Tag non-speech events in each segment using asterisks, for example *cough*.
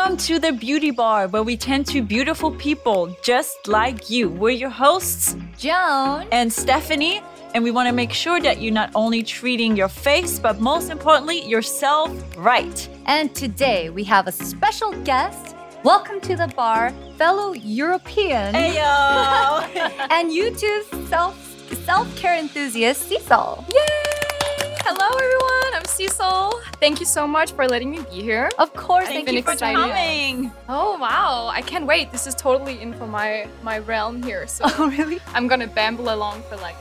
Welcome to the Beauty Bar, where we tend to beautiful people just like you. We're your hosts, Joan and Stefanie, and we want to make sure that you're not only treating your face, but most importantly, yourself right. And today we have a special guest. Welcome to the bar, fellow European Hey yo! *laughs* and YouTube self self care enthusiast Sissel. Yay! Hello, everyone. I'm Sissel. Thank you so much for letting me be here. Of course, Thank thank you for us. coming. Oh wow! I can't wait. This is totally in for my my realm here. So *laughs* Oh, really? I'm gonna bamble along for like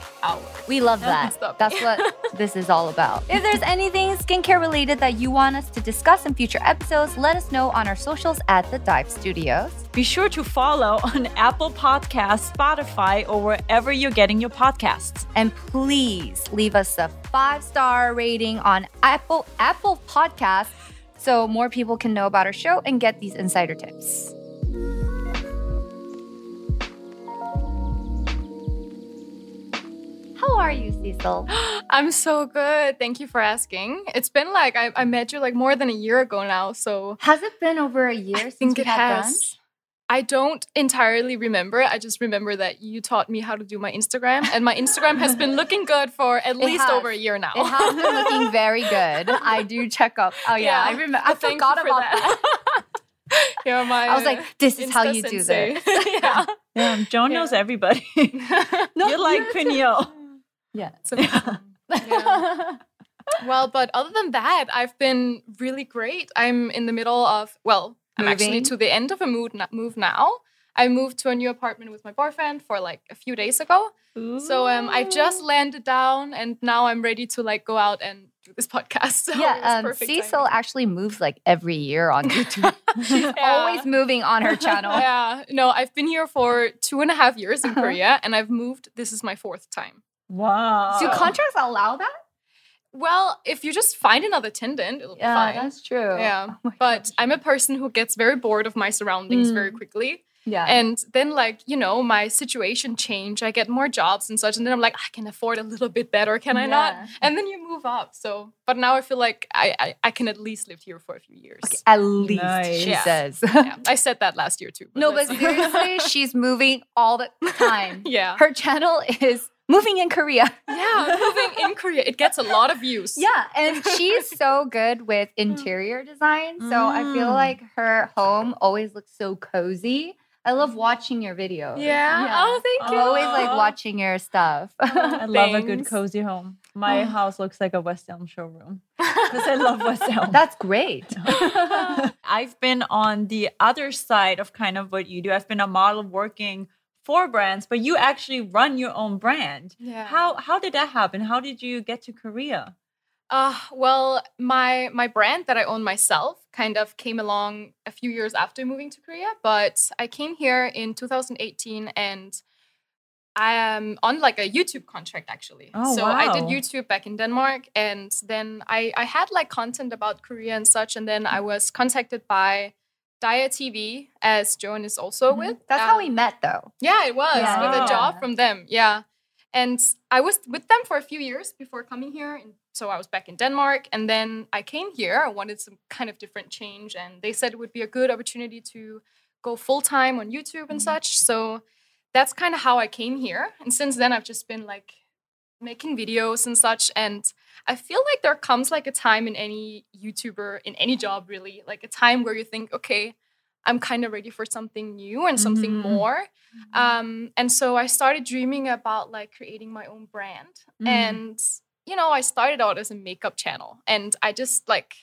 We love that. That's what *laughs* this is all about. If there's anything skincare related that you want us to discuss in future episodes, let us know on our socials at the Dive Studios. Be sure to follow on *laughs* Apple Podcasts, Spotify, or wherever you're getting your podcasts. And please leave us a five star rating on Apple Apple Podcasts so more people can know about our show and get these insider tips. Are you, Sissel? *gasps* I'm so good. Thank you for asking. It's been like I, I met you like more than a year ago now. So Has it been over a year I since think we it had has. I don't entirely remember. I just remember that you taught me how to do my Instagram, and my Instagram has been *laughs* looking good for at least has. over a year now. It has been looking very good. I do *laughs* check up. Oh yeah, I remember. I thank forgot you for about that. *laughs* yeah, my. I was like, this is how Insta you do this. yeah. Yeah, Joan knows everybody. you're like Peniel. Yeah. It's amazing. Yeah. Well, but other than that, I've been really great. I'm in the middle of well, I'm actually to the end of a move move now. I moved to a new apartment with my boyfriend for like a few days ago. So um, I just landed down, and now I'm ready to like go out and do this *laughs* podcast. So yeah, um, Sissel timing. actually moves like every year on *laughs* YouTube. Yeah. always moving on her channel. Yeah, no, I've been here for two and a half years in Korea, and I've moved. This is my fourth time. Wow. Do contracts allow that? Well, if you just find another attendant, it'll be fine. That's true. Yeah, Oh but gosh. I'm a person who gets very bored of my surroundings very Mm. quickly. yeah. And then, like, you know, my situation change. I get more jobs and such. And then I'm like, I can afford a little bit better, can I not? And then you move up. So, but now I feel like I, I, I can at least live here for a few years. At least Nice. she Yeah. says. yeah, I said that last year too. no, but seriously, *laughs* she's moving all the time. *laughs* yeah. Her channel is moving in Korea. *laughs* Yeah, moving in Korea, it gets a lot of views. Yeah, and she's so good with interior design. So I feel Mm. like her home always looks so cozy. I love watching your videos. Yeah. Oh, thank you. I'm always like watching your stuff. I love a good cozy home. My Oh. house looks like a West Elm showroom *laughs* because I love West Elm. That's great. *laughs* I've been on the other side of kind of what you do. I've been a model working for brands, but you actually run your own brand. Yeah. How how did that happen? How did you get to Korea? Uh, well, my my brand that I own myself kind of came along a few years after moving to Korea, but I came here in 2018 and I am on like a YouTube contract actually. Oh, so I did. YouTube back in Denmark and then I I had like content about Korea and such and then I was contacted by Dia TV as Joan is also Mhm. with. That's how Um, we met, though. yeah, it was with a job from them. Yeah. And I was with them for a few years before coming here. And so I was back in Denmark. And then I came here. I wanted some kind of different change. And they said it would be a good opportunity to go full time on YouTube and such. So that's kind of how I came here. And since then, I've just been like making videos and such. And I feel like there comes like a time in any YouTuber, in any job really, like a time where you think, okay, I'm kind of ready for something new and something Mhm. more. Um, and so I started dreaming about like creating my own brand. Mm. And, you know, I started out as a makeup channel and I just like,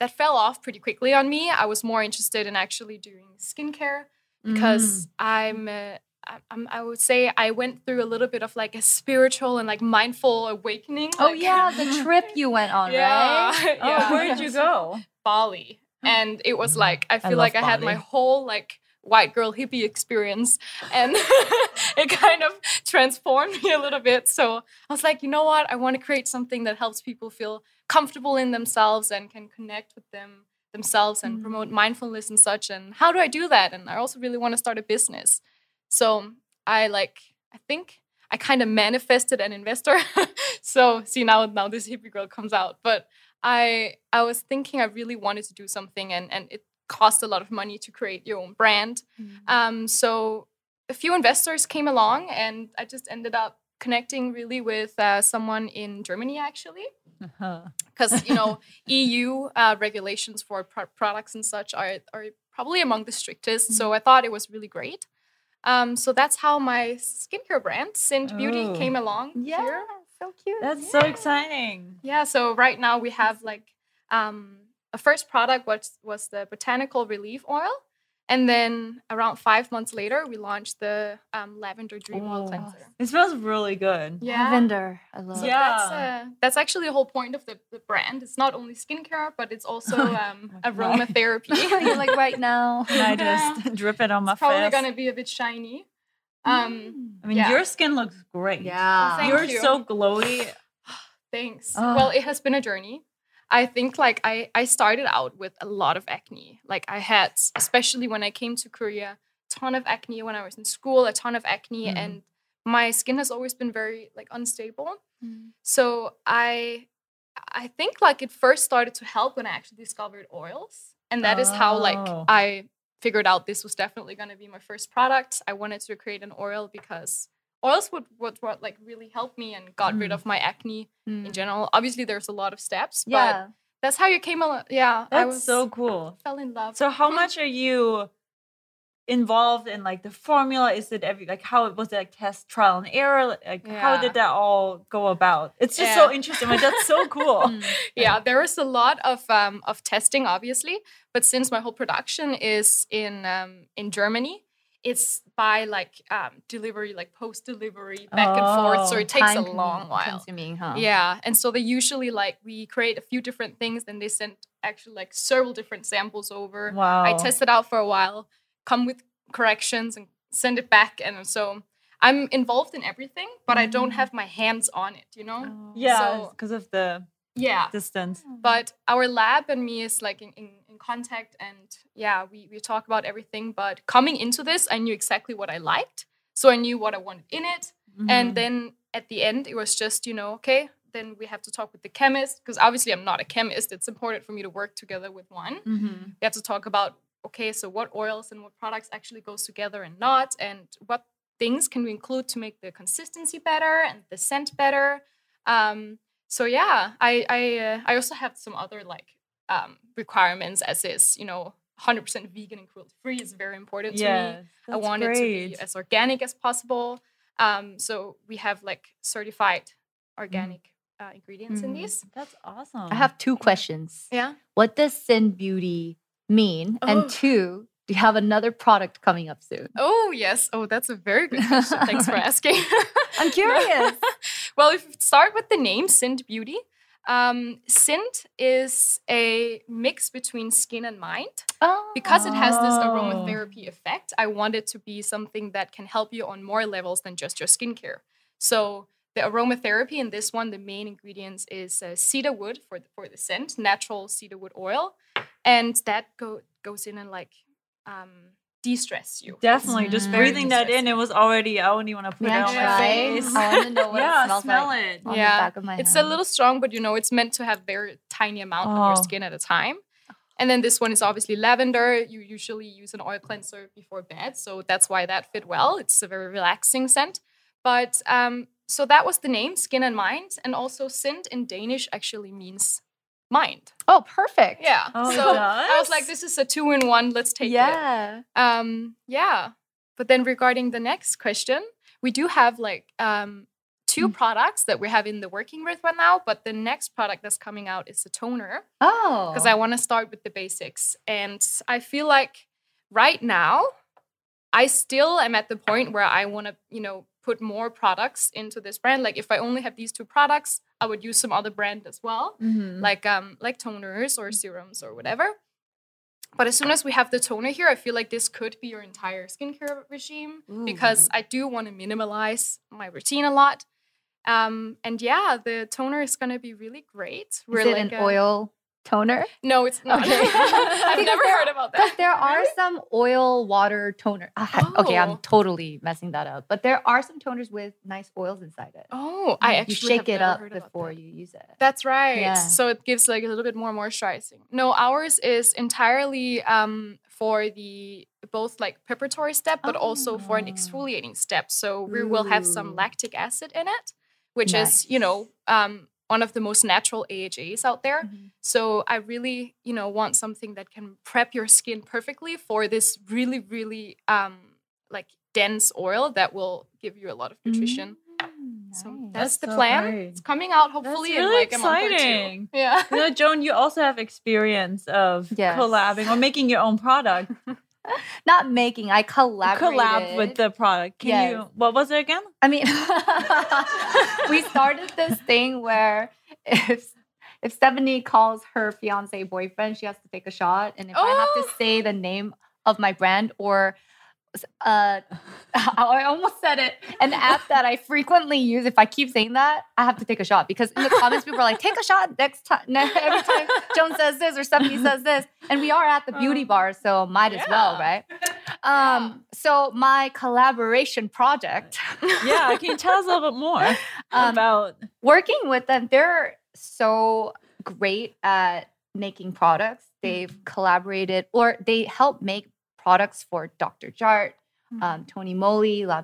that fell off pretty quickly on me. I was more interested in actually doing skincare because I'm, uh, I- I'm, would say I went through a little bit of like a spiritual and like mindful awakening. Oh like- yeah, the *laughs* trip you went on, yeah, right? *laughs* Oh, yeah. where did you go? Bali. And it was like I feel love like I had my whole like white girl hippie experience and *laughs* it kind of transformed me a little bit. So I was like, you know what? I want to create something that helps people feel comfortable in themselves and can connect with them themselves and Mm. promote mindfulness and such. And how do I do that? And I also really want to start a business. So I like I think I kind of manifested an investor. *laughs* so see now now this hippie girl comes out. But I I was thinking I really wanted to do something and and it cost a lot of money to create your own brand. Um, so a few investors came along, and I just ended up connecting really with uh, someone in Germany actually Uh-huh. because you know *laughs* EU uh, regulations for pro- products and such are are probably among the strictest. So I thought it was really great. Um, so that's how my skincare brand, Sind Beauty, Oh. came along Yeah, here. so cute. That's so exciting. Yeah. So right now we have like um, a first product was was the botanical relief oil, and then around five months later we launched the um, lavender dream oil Oh. cleanser. It smells really good. Yeah. Lavender. I love. So Yeah. that's, uh, that's actually the whole point of the, the brand. It's not only skincare, but it's also *laughs* um, aromatherapy. *laughs* You're like right now. *laughs* Can I just drip it on my it's probably face? gonna be a bit shiny. Um, I mean, yeah. your skin looks great. Yeah. Thank You're you. so glowy. *sighs* thanks. Oh. Well, it has been a journey. I think like I I started out with a lot of acne. Like I had, especially when I came to Korea, ton of acne when I was in school, a ton of acne, Mhm. and my skin has always been very like unstable. Mm. So I I think like it first started to help when I actually discovered oils. And that is how like Oh. I figured out this was definitely gonna be my first product. I wanted to create an oil because oils would what, would like really help me and got rid Mm. of my acne Mm. in general. Obviously there's a lot of steps, Yeah. but that's how you came along. Yeah. I That's was so cool. fell in love. So how much are you involved in like the formula? Is it every like how was it like test trial and error? Like how did that all go about? It's just so interesting. Like that's so cool. *laughs* Mm. yeah there is a lot of um, of testing obviously but since my whole production is in um, in germany it's by like um, delivery like post delivery back and forth so Oh, it takes a long while Consuming, huh? yeah and so they usually like we create a few different things then they send actually like several different samples over Wow. i test it out for a while come with corrections and send it back and so i'm involved in everything but i don't Mm. have my hands on it you know Oh. Yeah, So- because of the yeah distance. but our lab and me is like in, in, in contact and yeah we, we talk about everything. But coming into this i knew exactly what i liked. So i knew what i wanted in it. Mhm. and then at the end it was just you know okay then we have to talk with the chemist. Because obviously i'm not a chemist. It's important for me to work together with one. Mhm. we have to talk about okay so what oils and what products actually goes together and not and what things can we include to make the consistency better and the scent better. Um, so yeah i I, uh, I also have some other like um, requirements as is you know 100% vegan and cruelty free is very important to me i that's want it to be as organic as possible um, so we have like certified organic uh, ingredients in Mhm. these That's awesome. I have two questions. yeah What does Sind Beauty mean? Oh. And two, do you have another product coming up soon? Oh, yes. Oh, that's a very good question. Thanks for *laughs* asking. I'm *laughs* curious. *laughs* well, if we start with the name Sind Beauty, um, Sind is a mix between skin and mind. Oh. Because it has this Oh. aromatherapy effect, I want it to be something that can help you on more levels than just your skincare. So the aromatherapy in this one, the main ingredients is uh, cedar wood for the, for the scent, natural cedar wood oil, and that go, goes in and like um, de-stress you. Definitely, just Mm. breathing that in, it was already. I only want to put Can it on my face. I want to know what *laughs* yeah, it smells smell like. it. On Yeah, the back of my It's a little strong, but you know, it's meant to have very tiny amount on your Oh. skin at a time. And then this one is obviously lavender. You usually use an oil cleanser before bed, so that's why that fit well. It's a very relaxing scent. But um, so that was the name, Skin and Mind, and also Sind in Danish actually means mind. Oh, perfect. Yeah. Oh, it so I was like, this is a two in one. Let's take it. Yeah. Um, yeah. But then regarding the next question, we do have like um, two products that we have in the working with right now. But the next product that's coming out is a toner Oh. because I want to start with the basics. And I feel like right now, I still am at the point where I want to, you know, put more products into this brand. Like if I only have these two products, I would use some other brand as well Mhm. like um like toners or serums or whatever. But as soon as we have the toner here, I feel like this could be your entire skincare regime because I do want to minimalize my routine a lot. Um, and yeah, the toner is gonna be really great. is it an a- oil toner? No, it's not. Okay. *laughs* I've never there- heard about that. there are some oil water toner. Ah, Okay, I'm Oh. totally messing that up. But there are some toners with nice oils inside it. Oh, I you actually shake have it up before you use it. That's right. Yeah. So it gives like a little bit more moisturizing. No, ours is entirely um, for the both like preparatory step, but also for an Oh. exfoliating step. So we will have some lactic acid in it, which is you know um, one of the most natural AHAs out there. Mhm. So I really you know want something that can prep your skin perfectly for this really really um, like dense oil that will give you a lot of nutrition. Mm, So nice. that's, That's the so plan. great. It's coming out hopefully in really like a month or two. exciting. Yeah. You know, Joan, you also have experience of *laughs* Yes. collabing or making your own product. *laughs* *laughs* not making. I collaborated. collab with the product. Can Yes. you? What was it again? I mean, *laughs* we started this thing where if if Stefanie calls her fiance boyfriend, she has to take a shot, and if I have Oh. to say the name of my brand or uh, *laughs* I almost said it, an app that I frequently use. If I keep saying that, I have to take a shot because in the comments people are like, "Take a shot next time." Every time Joan says this or Stefanie says this, and we are at the beauty Um, bar, so might as well, right? *laughs* Um, so my collaboration project. *laughs* Yeah, can you tell us a little bit more Um, about? working with them, they're so great at making products. They've Mm-hmm. collaborated or they help make products for Dr. Jart, Mm-hmm. um, Tony Moly, La.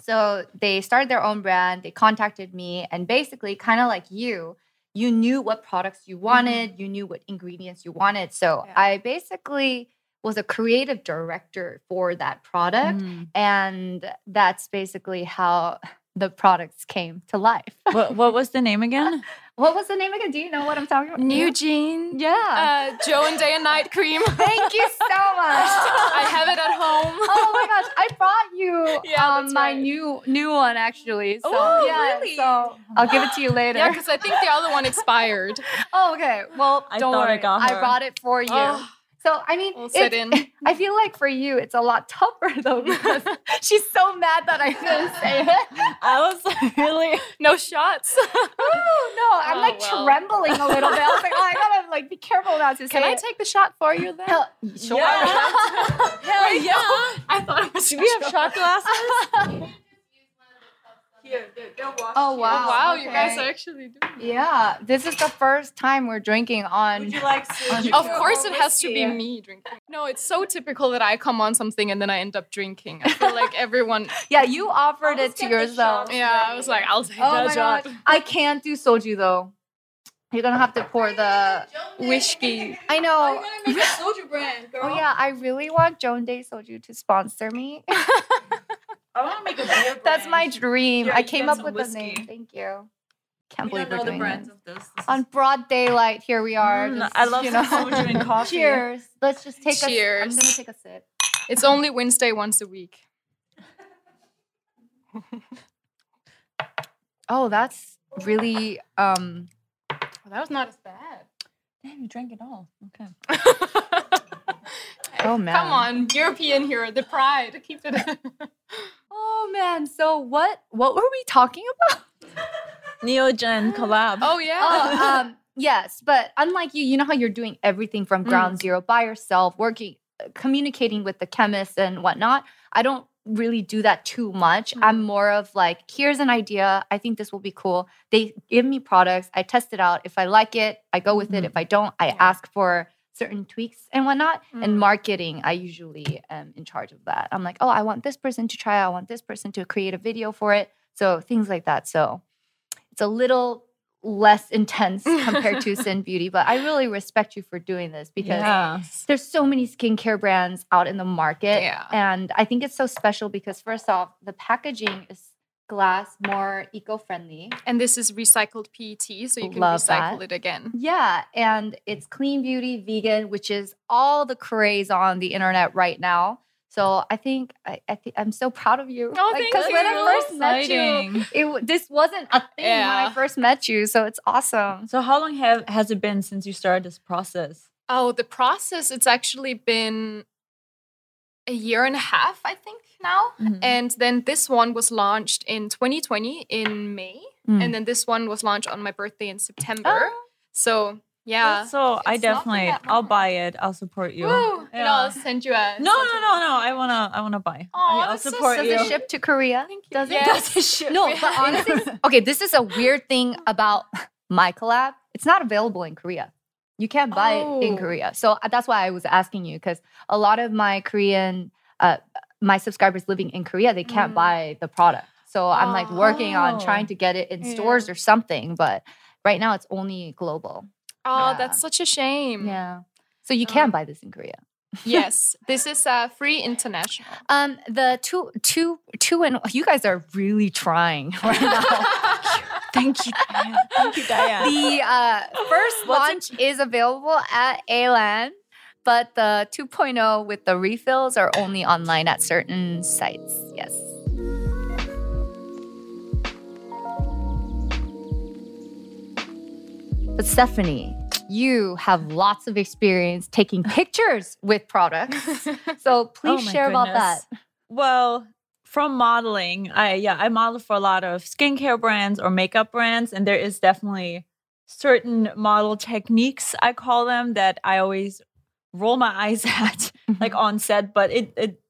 So they started their own brand. They contacted me and basically, kind of like you, you knew what products you wanted, you knew what ingredients you wanted. So Mm-hmm. Yeah. I basically was a creative director for that product. Mm. And that's basically how the products came to life. What, what was the name *laughs* again? What was the name again? Do you know what I'm talking about? Neogen. Yeah. Uh, Joe and Day and Night cream. *laughs* Thank you so much. *laughs* I have it at home. oh my gosh, I brought you *laughs* Yeah, um, my right. new new one actually. So Oh, yeah, really? so I'll give it to you *gasps* later. Yeah, because I think the other one expired. oh, okay. Well, I don't thought I worry. got her. brought it for you. Oh, So I mean, We'll sit in. *laughs* I feel like for you, it's a lot tougher *laughs* though because *laughs* she's so mad that I didn't say it. I was really. no shots. Oh no, I'm Oh, like well. trembling a little bit. I was like, oh, I gotta like be careful not to say Can I it. take the shot for you then? Hell, sure. Yeah. Hell Wait, yeah! I thought it was. Do we have shot glasses? Oh wow! Oh, wow, you guys are actually doing it. Yeah, this is the first time we're drinking on. like Of course, it has to be me drinking. No, it's so typical that I come on something and then I end up drinking. I feel like everyone. *laughs* Yeah, you offered it to yourself. Yeah, I was like, I'll take Oh that my shot. god, I can't do soju though. You're gonna have to pour the. Whiskey. I know. make a soju brand, girl. Oh yeah, I really want Joan Day Soju to sponsor me. *laughs* I want to make a *laughs* beer. That's my dream. Here, I came up with whiskey. the name. Thank you. Can't We believe don't we're the doing brands this. of this. This On broad daylight, here we are. Mm, just, I love you some know. soju and *laughs* coffee. Cheers. Let's just take a. I'm Cheers. I'm gonna take a sip. It's only Wednesday once a week. *laughs* Oh, that's really um Well, that was not as bad. Damn, you drank it all. Okay. Oh man. Come on, European here, the pride. Keep it. Oh man. So what what were we talking about? *laughs* Neogen collab. oh yeah. Oh, *laughs* um yes, but unlike you, you know how you're doing everything from ground zero by yourself, working uh, communicating with the chemists and whatnot. I don't really do that too much. I'm more of like, here's an idea. I think this will be cool. They give me products. I test it out. If I like it, I go with it. Mhm. If I don't, I Yeah. ask for certain tweaks and whatnot. Mm. And marketing, I usually am in charge of that. I'm like, oh, I want this person to try. I want this person to create a video for it. So things like that. So it's a little less *laughs* intense compared to *laughs* Sind Beauty, but I really respect you for doing this because yeah. there's so many skincare brands out in the market. Yeah. And I think it's so special because first off, the packaging is glass, more eco-friendly. And this is recycled PET, so you can Love recycle that. it again. Yeah, and it's clean beauty, vegan, which is all the craze on the internet right now. So I think I, I think I'm so proud of you. Oh, thank Because when I you. first met you, Exciting. it this wasn't a thing when I first met you. So it's awesome. So how long have has it been since you started this process? Oh, the process, it's actually been a year and a half, I think, now. Mhm. And then this one was launched in 2020 in May. Mm. And then this one was launched on my birthday in September. Oh. So Yeah. So I definitely, I'll buy it. I'll support you. Woo! And I'll send you a. No, no, no, no. I wanna, I wanna buy. Aw, I'll that's so support Does it ship to Korea? Thank you. Does it? Yes. Does it ship? No, We but honestly, *laughs* okay, this is a weird thing about my collab. It's not available in Korea. You can't buy it in Oh. Korea. So uh, that's why I was asking you because a lot of my Korean, uh, my subscribers living in Korea, they can't Mm. buy the product. So I'm like working on Oh. trying to get it in Yeah. stores or something, but right now it's only global. Oh, Yeah. that's such a shame. Yeah. So you can Um, buy this in Korea. yes, *laughs* this is uh, free international. Um, the two, two, two, and you guys are really trying *laughs* right now. *laughs* Thank you, Diane. Thank you, Diane. the uh, first launch is available at Alan, but the 2.0 with the refills are only online at certain sites. Yes. But Stefanie, you have lots of experience taking pictures with products. *laughs* So please Oh share about that. goodness. Well, from modeling, I yeah, I model for a lot of skincare brands or makeup brands, and there is definitely certain model techniques I call them that I always roll my *laughs* eyes at, like on set, but it it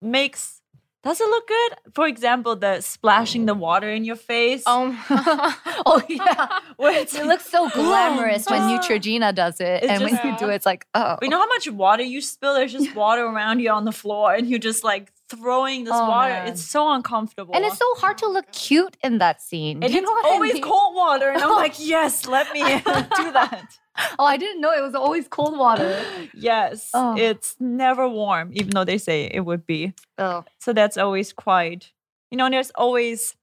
makes does it look good? For example, the splashing the water in your face. um, *laughs* oh yeah. *laughs* It looks so glamorous when. *gasps* Neutrogena does it. It's and when just- you do it, it's like, oh. You know how much water you spill? There's just water around you on the floor, and you're just like throwing this Oh, water. man. It's so uncomfortable. and it's so hard to look cute in that scene. and you it's know what I always mean? cold water, and I'm *laughs* like, yes, let me *laughs* *laughs* do that. Oh, I didn't know it was always cold water. *gasps* Yes, Oh. it's never warm, even though they say it would be. Oh, So that's always quite, you know. And there's always,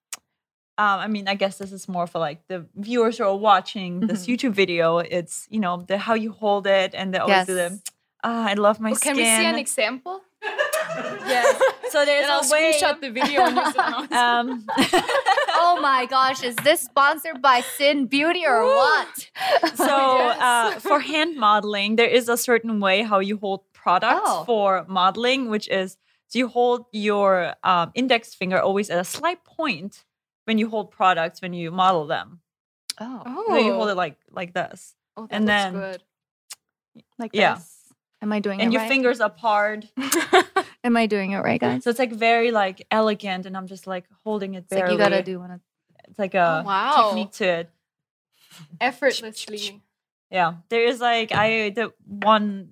um, I mean, I guess this is more for like the viewers who are watching this Mhm. YouTube video. It's you know the how you hold it, and the always do the. Yes. Ah, I love my Oh, skin. can we see an example? Yes. So there's I'll a way. screenshot the video and use it on Um, *laughs* oh my gosh, is this sponsored by Sind Beauty or what? *laughs* so uh, for hand modeling, there is a certain way how you hold products Oh. for modeling, which is so you hold your um, index finger always at a slight point when you hold products when you model them. oh, Oh, So you hold it like like this, oh, and then- good. like yeah. this. Am I doing and it right? And your right? fingers apart. *laughs* Am I doing it right, guys? So it's like very like elegant, and I'm just like holding it It's like barely. you gotta do one of It's like a Oh, wow. technique to it. Effortlessly. *laughs* Yeah, there is like I did one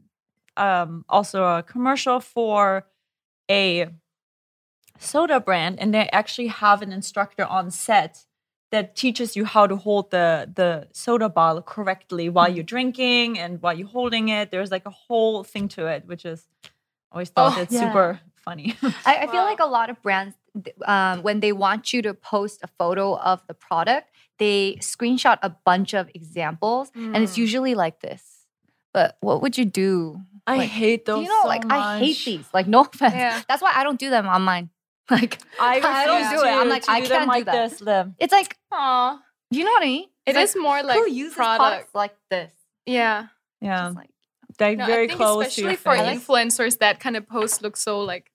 um also a commercial for a soda brand and they actually have an instructor on set that teaches you how to hold the the soda bottle correctly while you're drinking and while you're holding it. There's like a whole thing to it, which is I always thought Oh, it's yeah. super funny. *laughs* I, I feel Wow. like a lot of brands, um, when they want you to post a photo of the product, they screenshot a bunch of examples, and it's Mm. usually like this. But what would you do? I Like, hate those. You know, so like I hate these. Like no *laughs* offense. Yeah. That's why I don't do them on mine. *laughs* Like I, I don't refuse do it. I'm like, I can't do like that. this. Lim. it's like, Aw. you know what I mean? It It's is more like who uses product. products like this? Yeah. Yeah, Just like, like No, very I think close to especially for face. influencers, that kind of post looks so like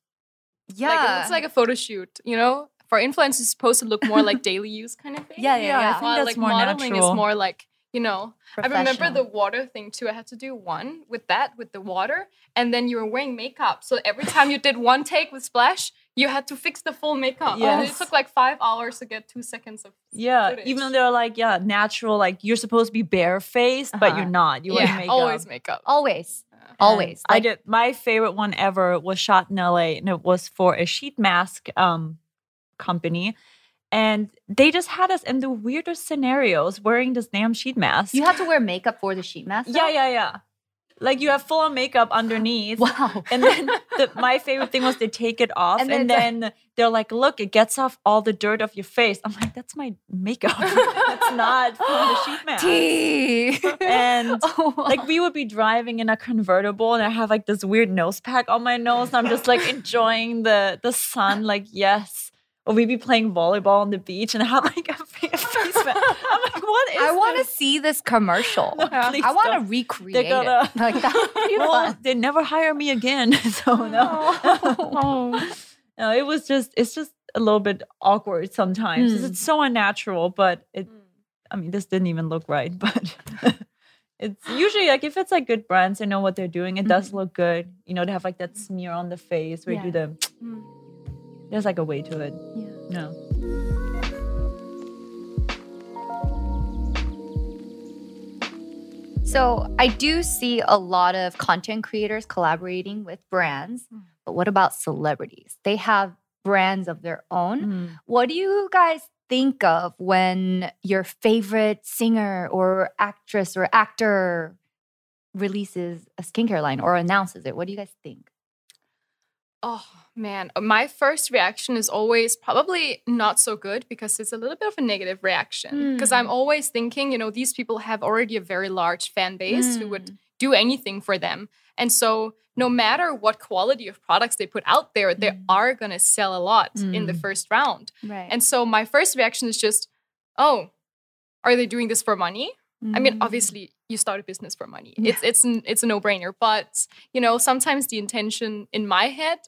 yeah, like it looks like a photo shoot. You know, for influencers, it's supposed to look more like *laughs* daily use kind of thing. yeah, yeah, Yeah, I think While that's like more modeling natural. is more like you know. I remember the water thing too. I had to do one with that with the water, and then you were wearing makeup. So every time you did one take with splash, you had to fix the full makeup. And it took like five hours to get two seconds of Yeah, footage. even though they're like, yeah, natural, like you're supposed to be barefaced, but Uh-huh. you're not. You wear yeah, makeup. always makeup. always, And always. I did my favorite one ever was shot in LA, and it was for a sheet mask um company. And they just had us in the weirdest scenarios wearing this damn sheet mask. You have to wear makeup for the sheet mask. yeah, yeah, yeah. Like you have full on makeup underneath. *laughs* Wow. And then the, my favorite thing was they take it off And and, then they're like, look, it gets off all the dirt of your face. I'm like, that's my makeup. *laughs* that's not from the sheet *laughs* mask. Tea. And Oh. like we would be driving in a convertible and I have like this weird nose pack on my nose. And I'm just like enjoying the the sun, like, yes. Or we'd be playing volleyball on the beach and I have *laughs* like a face mask. I'm like, what is I want to see this commercial. *laughs* No, please I want to don't. recreate gonna- it. *laughs* Like that Well, they never hire me again. So no. no, it was just it's just a little bit awkward sometimes. Mm. It's so unnatural, but it I mean this didn't even look right, but It's usually like if it's like good brands, they know what they're doing. It does Mhm. look good. You know, they have like that smear on the face where you do the. Mm. There's like a way to it. Yeah. No. So I do see a lot of content creators collaborating with brands, Mm. but what about celebrities? They have brands of their own. Mm. What do you guys think of when your favorite singer or actress or actor releases a skincare line or announces it? What do you guys think? Oh man, my first reaction is always probably not so good because it's a little bit of a negative reaction. Because I'm Mm. always thinking, you know, these people have already a very large fan base who would Mm. do anything for them. And so no matter what quality of products they put out there, they Mm. are going to sell a lot in the Mm. first round. Right. And so my first reaction is just, oh, are they doing this for money? I mean, obviously, you start a business for money. Mm. Yeah. It's it's n- it's a no brainer. But you know, sometimes the intention in my head,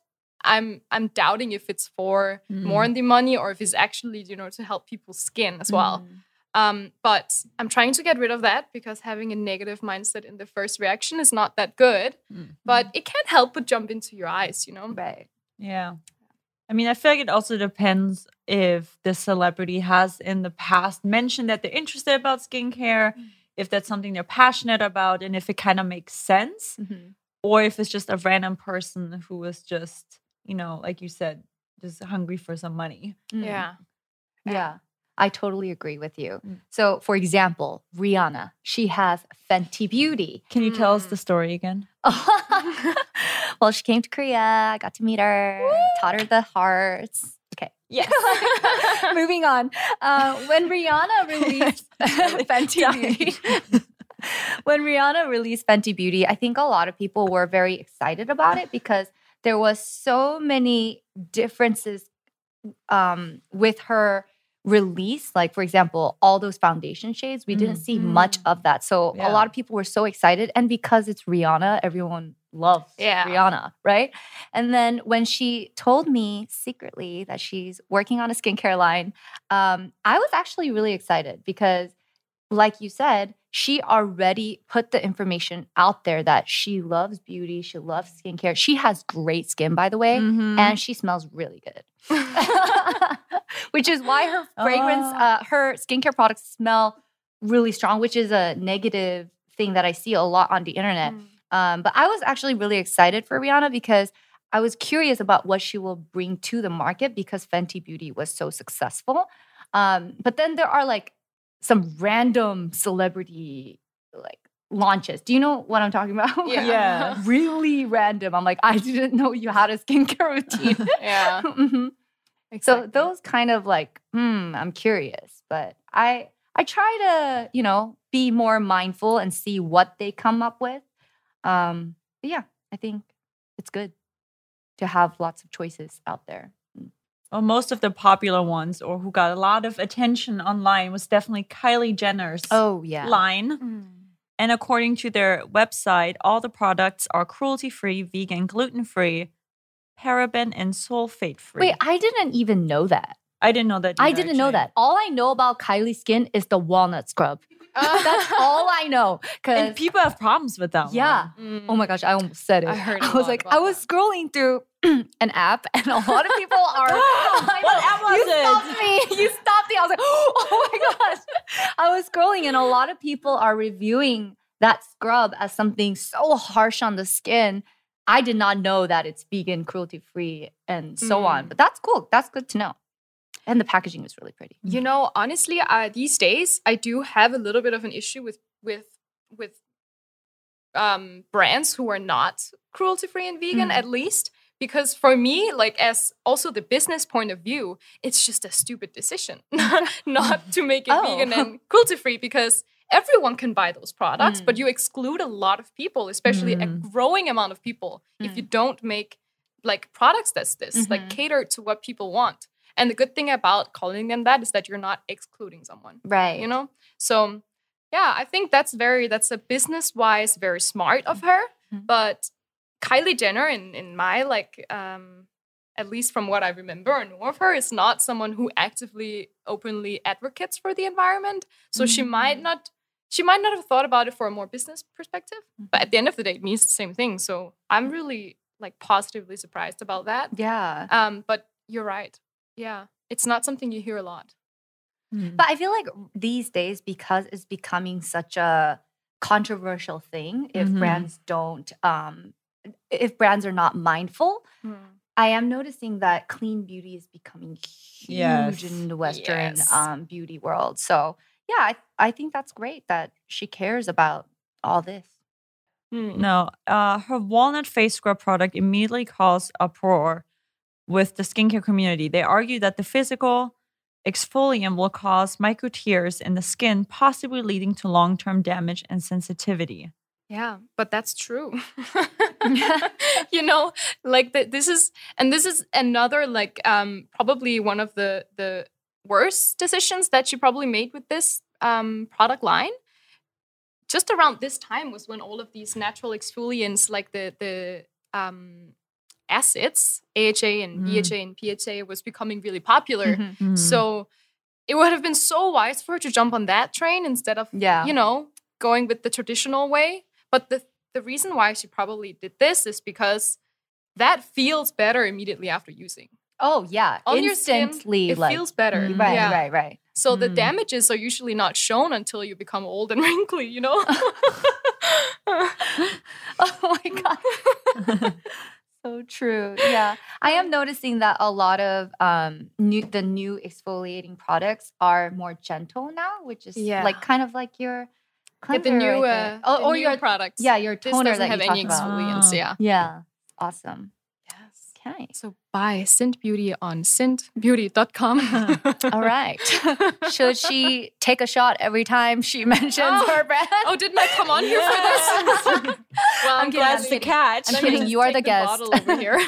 I'm I'm doubting if it's for more Mm. in the money or if it's actually you know to help people's skin as well. Mm. Um, but I'm trying to get rid of that because having a negative mindset in the first reaction is not that good. Mm. But it can't help but jump into your eyes, you know. Right. Yeah. I mean, I feel like it also depends if the celebrity has in the past mentioned that they're interested about skincare, Mm. if that's something they're passionate about, and if it kind of makes sense, Mhm. or if it's just a random person who is just, you know, like you said, just hungry for some money. Mm. Yeah. Yeah, I totally agree with you. Mm. So, for example, Rihanna, she has Fenty Beauty. Can you tell us Mm. the story again? *laughs* well, she came to Korea, I got to meet her, taught her the hearts. Okay. *laughs* Yes. *laughs* Moving on. Uh, when Rihanna released Fenty Beauty, when Rihanna released Fenty Beauty, I think a lot of people were very excited about it because there was so many differences um, with her release. Like, for example, all those foundation shades, we didn't Mm. see much Mm. of that. So Yeah. a lot of people were so excited, and because it's Rihanna, everyone loves Yeah. Rihanna, right? And then when she told me secretly that she's working on a skincare line, um, I was actually really excited because, like you said, she already put the information out there that she loves beauty, she loves skincare. She has great skin, by the way, Mhm. and she smells really good. *laughs* which is why her fragrance, Oh. uh, her skincare products smell really strong, which is a negative thing that I see a lot on the internet. Mm. Um, but I was actually really excited for Rihanna because I was curious about what she will bring to the market because Fenty Beauty was so successful. Um, but then there are like some random celebrity like launches. Do you know what I'm talking *laughs* about? Yeah. Yeah. *laughs* really random. I'm like, I didn't know you had a skincare routine. *laughs* Yeah. Mhm. So those kind of like, hmm, I'm curious, but I I try to you know be more mindful and see what they come up with. Um, yeah, I think it's good to have lots of choices out there. Well, most of the popular ones or who got a lot of attention online was definitely Kylie Jenner's Oh yeah, line. Mm. And according to their website, all the products are cruelty free, vegan, gluten free, paraben, and sulfate free. Wait, I didn't even know that. I didn't know that. I didn't know that. All I know about Kylie skin is the walnut scrub. *laughs* That's all I know. Cause And people have problems with that. yeah. Mm. Oh my gosh, I almost said it. I heard *laughs* I was like, I was that. scrolling through *clears throat* an app, *laughs* and a lot of people are. What know, app was you it? stopped me. You stopped me. I was like, *gasps* oh my gosh. I was scrolling, and a lot of people are reviewing that scrub as something so harsh on the skin. I did not know that it's vegan, cruelty free, and so on. Mm. But that's cool. That's good to know. And the packaging was really pretty. You know, honestly, uh, these days I do have a little bit of an issue with with with um, brands who are not cruelty free and vegan, Mm. at least. Because for me, like as also the business point of view, it's just a stupid decision *laughs* not to make it Oh. vegan and *laughs* cruelty free because everyone can buy those products, but Mm. you exclude a lot of people, especially a Mm. growing amount of people, if you don't make like products that's this, like Mhm. cater to what people want. And the good thing about calling them that is that you're not excluding someone, Right. you know? So, yeah, I think that's very, that's a business wise, very smart of her. Mhm. But Kylie Jenner, in, in my, like, um, at least from what I remember and know of her, is not someone who actively, openly advocates for the environment. So she might Mm. not she might not have thought about it for a more business perspective, but at the end of the day, it means the same thing. So I'm really like positively surprised about that. Yeah. Um, but you're right. Yeah, it's not something you hear a lot. Hmm. But I feel like these days, because it's becoming such a controversial thing, if Mhm. brands don't, um, if brands are not mindful, I am noticing that clean beauty is becoming huge Yes. in the Western Yes. um, beauty world. So yeah, I, I think that's great that she cares about all this. Hmm. No, uh, her walnut face scrub product immediately caused uproar with the skincare community. They argue that the physical exfoliant will cause micro tears in the skin, possibly leading to long term damage and sensitivity. Yeah, but that's true. *laughs* *laughs* you know, like the, this is, and this is another like um probably one of the the worst decisions that she probably made with this um product line. Just around this time was when all of these natural exfoliants, like the the um acids, AHA and Mm. BHA and PHA, was becoming really popular. Mhm. Hmm. So it would have been so wise for her to jump on that train instead of Yeah. you know, going with the traditional way. But the the reason why she probably did this is because that feels better immediately after using. Oh yeah, On your skin, instantly It like feels better. Mm. right, yeah. right, right. So the Mm. damages are usually not shown until you become old and *laughs* wrinkly, you know? *laughs* Oh my god. *laughs* so true. Yeah. I am noticing that a lot of um new the new exfoliating products are more gentle now, which is Yeah. like kind of like your Get the new, right uh, there. oh, the or new your products. yeah, your This doesn't that have you any talked about. exfoliants. Ah. Yeah. Yeah. Awesome. Yes. Okay. So buy Sind Beauty on sindbeauty.com. *laughs* All right. Should she take a shot every time she *laughs* mentions Oh. her brand? Oh, didn't I come on here for this? *laughs* well, I'm glad I'm to kidding. catch. I'm kidding, you are the guest. over here.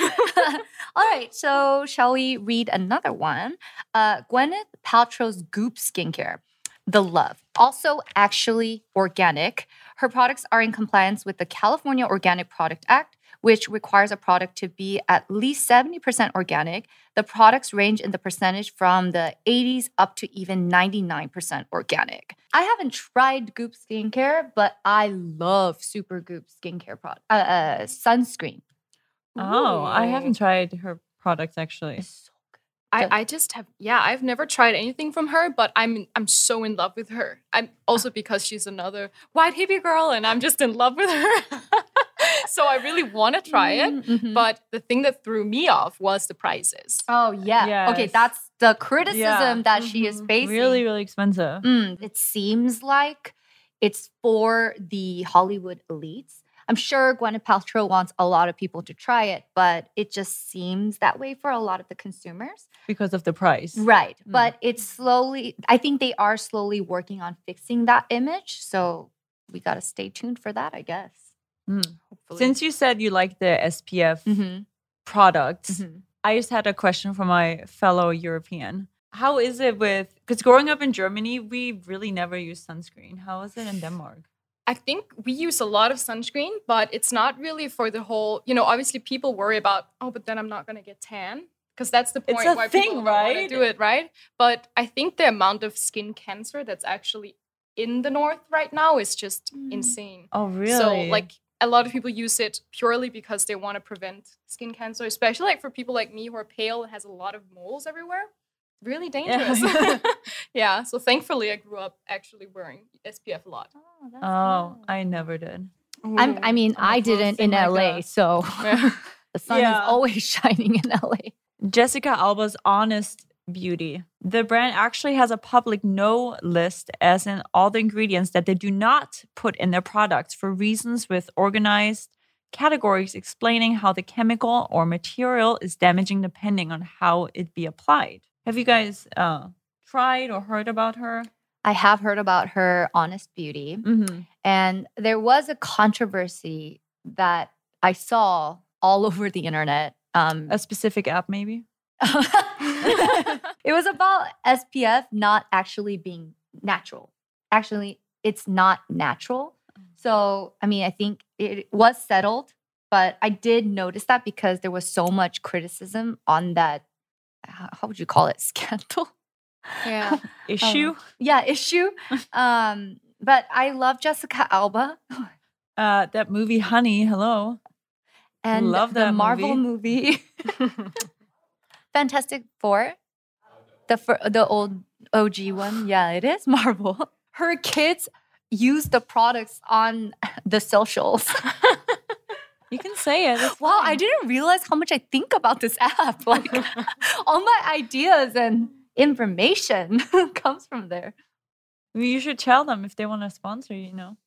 All right, so shall we read another one? Uh, Gwyneth Paltrow's Goop Skincare, The Love, also actually organic. Her products are in compliance with the California Organic Product Act, which requires a product to be at least 70% organic. The products range in the percentage from the 80s up to even 99% organic. I haven't tried Goop Skincare, but I love Super Goop Skincare product, uh, uh, sunscreen. Oh, I haven't tried her products actually. It's so I, I just have yeah I've never tried anything from her but I'm I'm so in love with her I'm also because she's another white hippie girl and I'm just in love with her *laughs* so I really want to try it Mhm. but the thing that threw me off was the prices Oh yeah. Okay, that's the criticism Yeah. that she is Mhm. facing. Really, really expensive. Mm, it seems like it's for the Hollywood elites. I'm sure Gwyneth Paltrow wants a lot of people to try it, but it just seems that way for a lot of the consumers. because of the price. Right. Mm. But it's slowly, I think they are slowly working on fixing that image. So we got to stay tuned for that, I guess. Mm. hopefully. Since you said you like the SPF Mm-hmm. products, I just had a question for my fellow European. How is it with because growing up in Germany, we really never use sunscreen. How is it in Denmark? I think we use a lot of sunscreen, but it's not really for the whole. You know, obviously people worry about, oh, but then I'm not gonna get tan because that's the point why thing, people right? do it, right? But I think the amount of skin cancer that's actually in the north right now is just Mm. insane. Oh, really? So like a lot of people use it purely because they want to prevent skin cancer, especially like for people like me who are pale and has a lot of moles everywhere. Really dangerous. Yeah. *laughs* yeah. So thankfully I grew up actually wearing SPF a lot. Oh, oh, nice. I never did. I'm, I mean, I'm a I close didn't in like LA, that. so *laughs* Yeah. *laughs* the sun Yeah. is always shining in LA. Jessica Alba's Honest Beauty. The brand actually has a public no list, as in all the ingredients that they do not put in their products for reasons with organized categories explaining how the chemical or material is damaging depending on how it be applied. Have you guys uh, tried or heard about her? I have heard about her Honest Beauty, Mm-hmm. and there was a controversy that I saw all *laughs* over the internet. Um, A specific app, maybe? *laughs* *laughs* it was about SPF not actually being natural. Actually, it's not natural. So, I mean, I think it was settled, but I did notice that because there was so much criticism on that. How how would you call it? *laughs* Scandal? Yeah. *laughs* Issue? yeah issue um but I love Jessica Alba Uh, that movie, Honey. Hello. and Love the that Marvel movie, Fantastic Four, the fir- the old OG one. Yeah, it is *laughs* Marvel. Her kids use the products on *laughs* the socials. *laughs* You can say it. it's Wow, I didn't realize how much I think about this app. Like all my ideas and information comes from there. You should tell them if they want to sponsor. You know,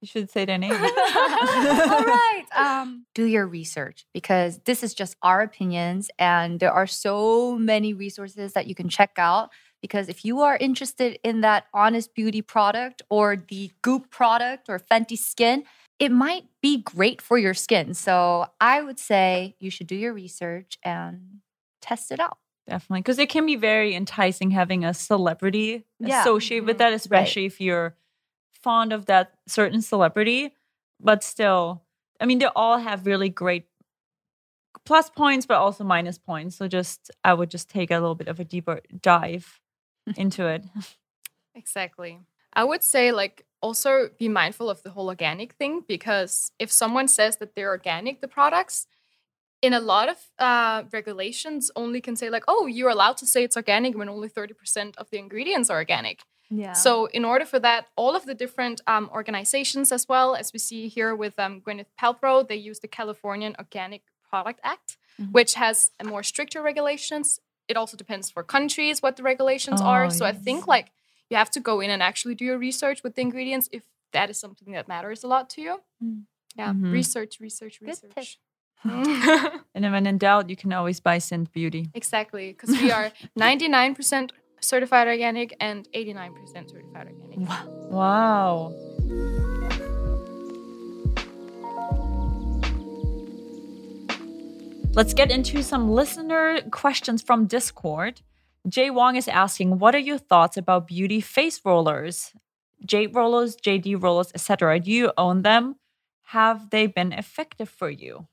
you should say their name. *laughs* all right. *laughs* Um, do your research because this is just our opinions, and there are so many resources that you can check out. Because if you are interested in that Honest Beauty product or the Goop product or Fenty Skin, it might be great for your skin. So I would say you should do your research and test it out. Definitely, because it can be very enticing having a celebrity Yeah. associated with Mhm. that, especially if you're fond of that certain celebrity. But still, I mean, they all have really great plus points, but also minus points. So just, I would just take a little bit of a deeper dive *laughs* into it. *laughs* Exactly. I would say like also be mindful of the whole organic thing because if someone says that they're organic, the products, in a lot of uh, regulations only can say like, oh, you're allowed to say it's organic when only 30% of the ingredients are organic. Yeah. So in order for that, all of the different um, organizations as well, as we see here with um, Gwyneth Paltrow, they use the Californian Organic Product Act, Mhm. which has a more stricter regulations. It also depends for countries what the regulations are. Oh, So I think like you have to go in and actually do your research with the ingredients if that is something that matters a lot to you. Mm. Yeah, Mhm. research, research, research. *laughs* *laughs* And then when in doubt, you can always buy Sind Beauty. exactly, because we are *laughs* 99% certified organic and 89% certified organic. Wow. Let's get into some listener questions from Discord. Jay Wong is asking, "What are your thoughts about beauty face rollers, jade rollers, JD rollers, etc.? Do you own them? Have they been effective for you?"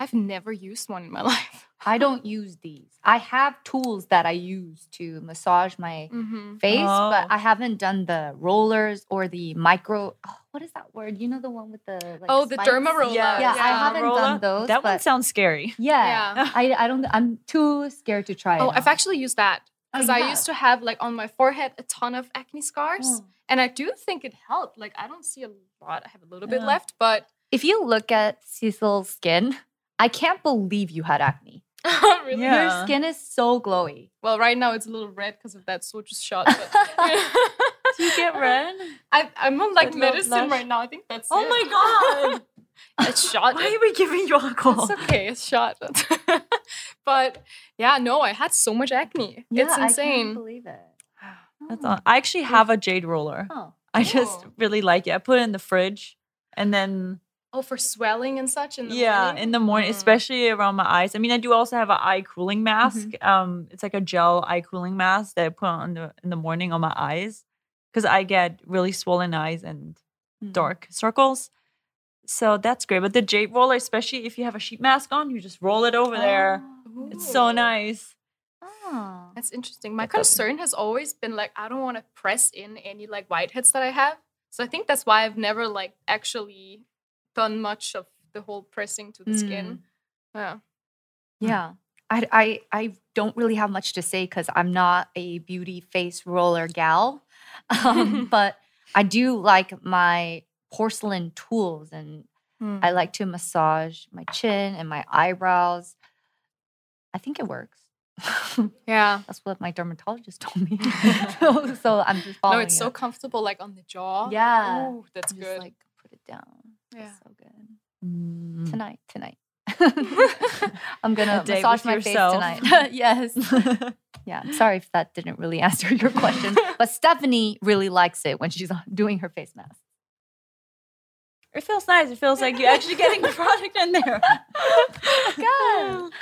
I've never used one in my *laughs* life. I don't use these. I have tools that I use to massage my Mm-hmm. face, but Oh. I haven't done the rollers or the micro. Oh, what is that word? You know the one with the like, Oh, the spikes? derma roller. Yeah, Yeah, I haven't Roller? done those. That one sounds scary. yeah, Yeah. I I don't. I'm too scared to try it. Oh, I've out. actually used that Oh, because you I used to have like on my forehead a ton of acne scars, Oh. and I do think it helped. Like I don't see a lot; I have a little bit left, but If you look at Sissel's skin, I can't believe you had acne. *laughs* Oh, really, Yeah. Your skin is so glowy. well, right now it's a little red because of that soju shot. But *laughs* Do you get *laughs* red? I, I'm on like With medicine blush? right now. I think that's Oh it. my god! it's shot. Why are we giving you alcohol? It's okay. It's shot. but yeah, no, I had so much acne. it's I can't insane. believe it. *sighs* That's Oh. all. I actually have a jade roller. Oh. I just oh. really like it. I put it in the fridge and then Oh, for swelling and such in the yeah, morning? in the morning, Mm. especially around my eyes. I mean, I do also have an eye cooling mask. Mm-hmm. Um, it's like a gel eye cooling mask that I put on the, in the morning on my eyes because I get really swollen eyes and Mm. dark circles. So that's great. But the jade roller, especially if you have a sheet mask on, you just roll it over there. It's so nice. Oh. That's interesting. My It doesn't- concern has always been like I don't want to press in any like whiteheads that I have. So I think that's why I've never like actually done much of the whole pressing to the Mm. skin. Yeah. Yeah. I, I, I don't really have much to say because I'm not a beauty face roller gal. *laughs* Um, *laughs* but I do like my porcelain tools and Hmm. I like to massage my chin and my eyebrows. I think it works. *laughs* Yeah. That's what my dermatologist told me. so, so I'm just No, following it's so comfortable like on the jaw. Yeah. Ooh, that's good. Just like put it down. It's Yeah. so good. Mm. Tonight, tonight. *laughs* I'm gonna A massage with my yourself. face tonight. *laughs* yes. *laughs* Yeah. I'm sorry if that didn't really answer your question, but Stefanie really likes it when she's doing her face mask. it feels nice. It feels like you're actually getting the product in there. Good.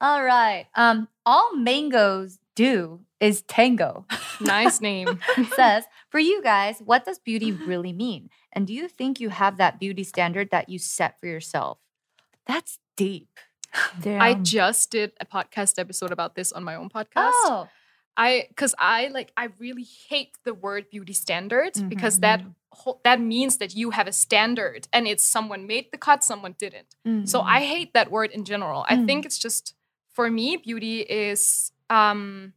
All right. Um, all mangoes do is tango. nice *laughs* name. says, for you guys, what does beauty really mean? And do you think you have that beauty standard that you set for yourself? That's deep. *laughs* I just did a podcast episode about this on my own podcast. Oh, I because I like I really hate the word beauty standards mm-hmm, because that mm-hmm. whole, that means that you have a standard and it's someone made the cut, someone didn't. So mm-hmm. I hate that word in general. I think mm. it's just for me, beauty is um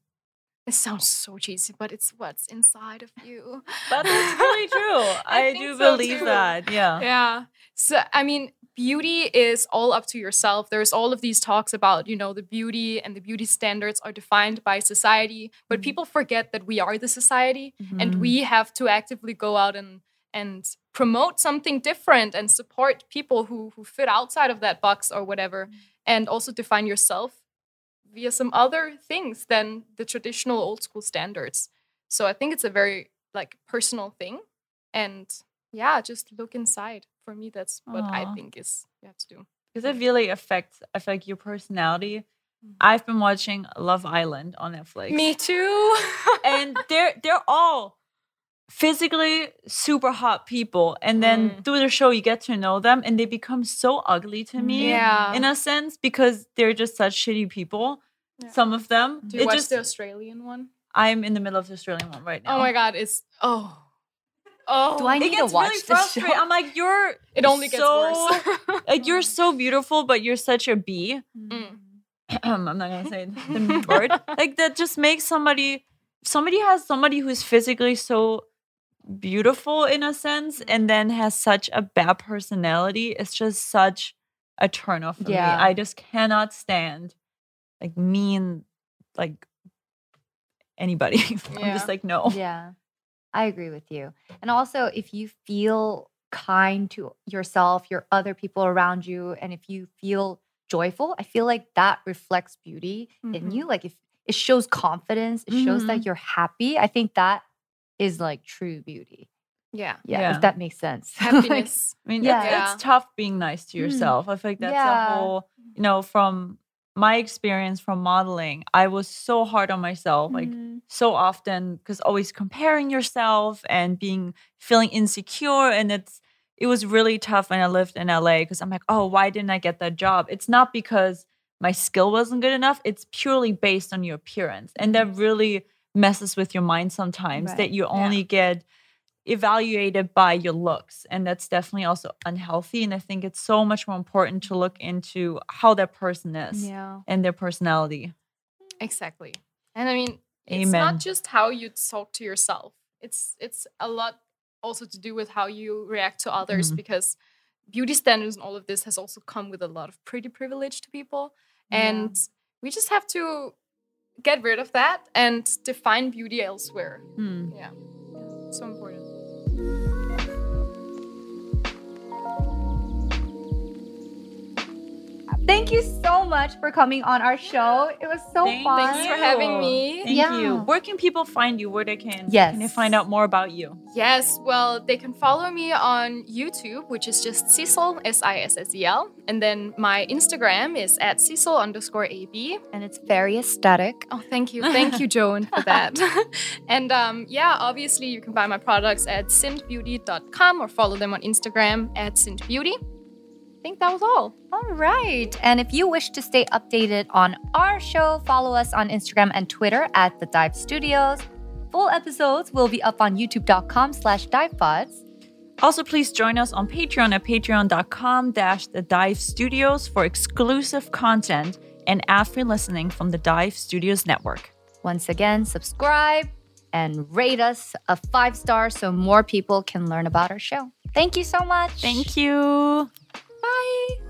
it sounds so cheesy, but it's what's inside of you. But it's really true. *laughs* I, think do so believe too. that. Yeah. Yeah. So I mean, beauty is all up to yourself. There's all of these talks about, you know, the beauty and the beauty standards are defined by society, but people forget that we are the society and Mhm. we have to actively go out and and promote something different and support people who who fit outside of that box or whatever and also define yourself via some other things than the traditional old school standards. So I think it's a very like personal thing and yeah, just look inside. For me that's what I think is you have to do. because it really affects I feel like your personality. Mhm. I've been watching Love Island on Netflix. Me too. *laughs* and they're they're all physically super hot people and then Mm. through the show you get to know them and they become so ugly to me yeah. in a sense because they're just such shitty people Yeah. some of them do you It watch just the Australian one? i'm in the middle of the australian one right now Oh my god, it's oh. Oh. Do I it need to gets watch really this frustrating show? i'm like you're it only gets worse. *laughs* like you're so *laughs* beautiful but you're such a bee Mm. *clears throat* I'm not gonna say the *laughs* word. Like that just makes somebody somebody has somebody who's physically so beautiful in a sense and then has such a bad personality. It's just such a turn off for Yeah. me. I just cannot stand like mean like anybody. *laughs* I'm just like no. Yeah, I agree with you. And also, if you feel kind to yourself, your other people around you, and if you feel joyful, I feel like that reflects beauty in Mhm. you. Like if it shows confidence, it shows that you're happy. I think that is like true beauty. yeah. Yeah, Yeah. if that makes sense. *laughs* Like, Happiness. I mean, Yeah. it's, Yeah. it's tough being nice to Mm. yourself. I feel like that's Yeah. a whole, you know, from my experience from modeling, I was so hard on myself, like Mhm. so often, because always comparing yourself and being feeling insecure. And it's, it was really tough when I lived in LA because I'm like, oh, why didn't I get that job? It's not because my skill wasn't good enough. It's purely based on your appearance. And that really messes with your mind sometimes Right. that you Yeah. only get evaluated by your looks and that's definitely also unhealthy and i think it's so much more important to look into how that person is yeah. and their personality Exactly. And I mean, it's not just how you talk to yourself. It's it's a lot also to do with how you react to others Mhm. because beauty standards and all of this has also come with a lot of pretty privilege to people. Yeah. And we just have to get rid of that and define beauty elsewhere. Hmm. Thank you so much for coming on our show. It was so Thank fun. Thanks for having me. thank Yeah. you where can people find you where they can Yes. can they find out more about you Yes, well, they can follow me on YouTube, which is just Sissel, S I S S E L. And then my Instagram is at Sissel underscore AB. And it's very aesthetic. Oh, thank you. Thank you, Joan, for that. *laughs* *laughs* and um, yeah, obviously, you can buy my products at sindbeauty.com or follow them on Instagram at sindbeauty. I think that was all. All right. And if you wish to stay updated on our show, follow us on Instagram and Twitter at The Dive Studios. Full episodes will be up on youtube.com slash divepods. also please join us on patreon at patreon.com dash the dive studios for exclusive content and ad-free listening from the dive studios network Once again, subscribe and rate us a five star so more people can learn about our show. Thank you so much. thank you Bye.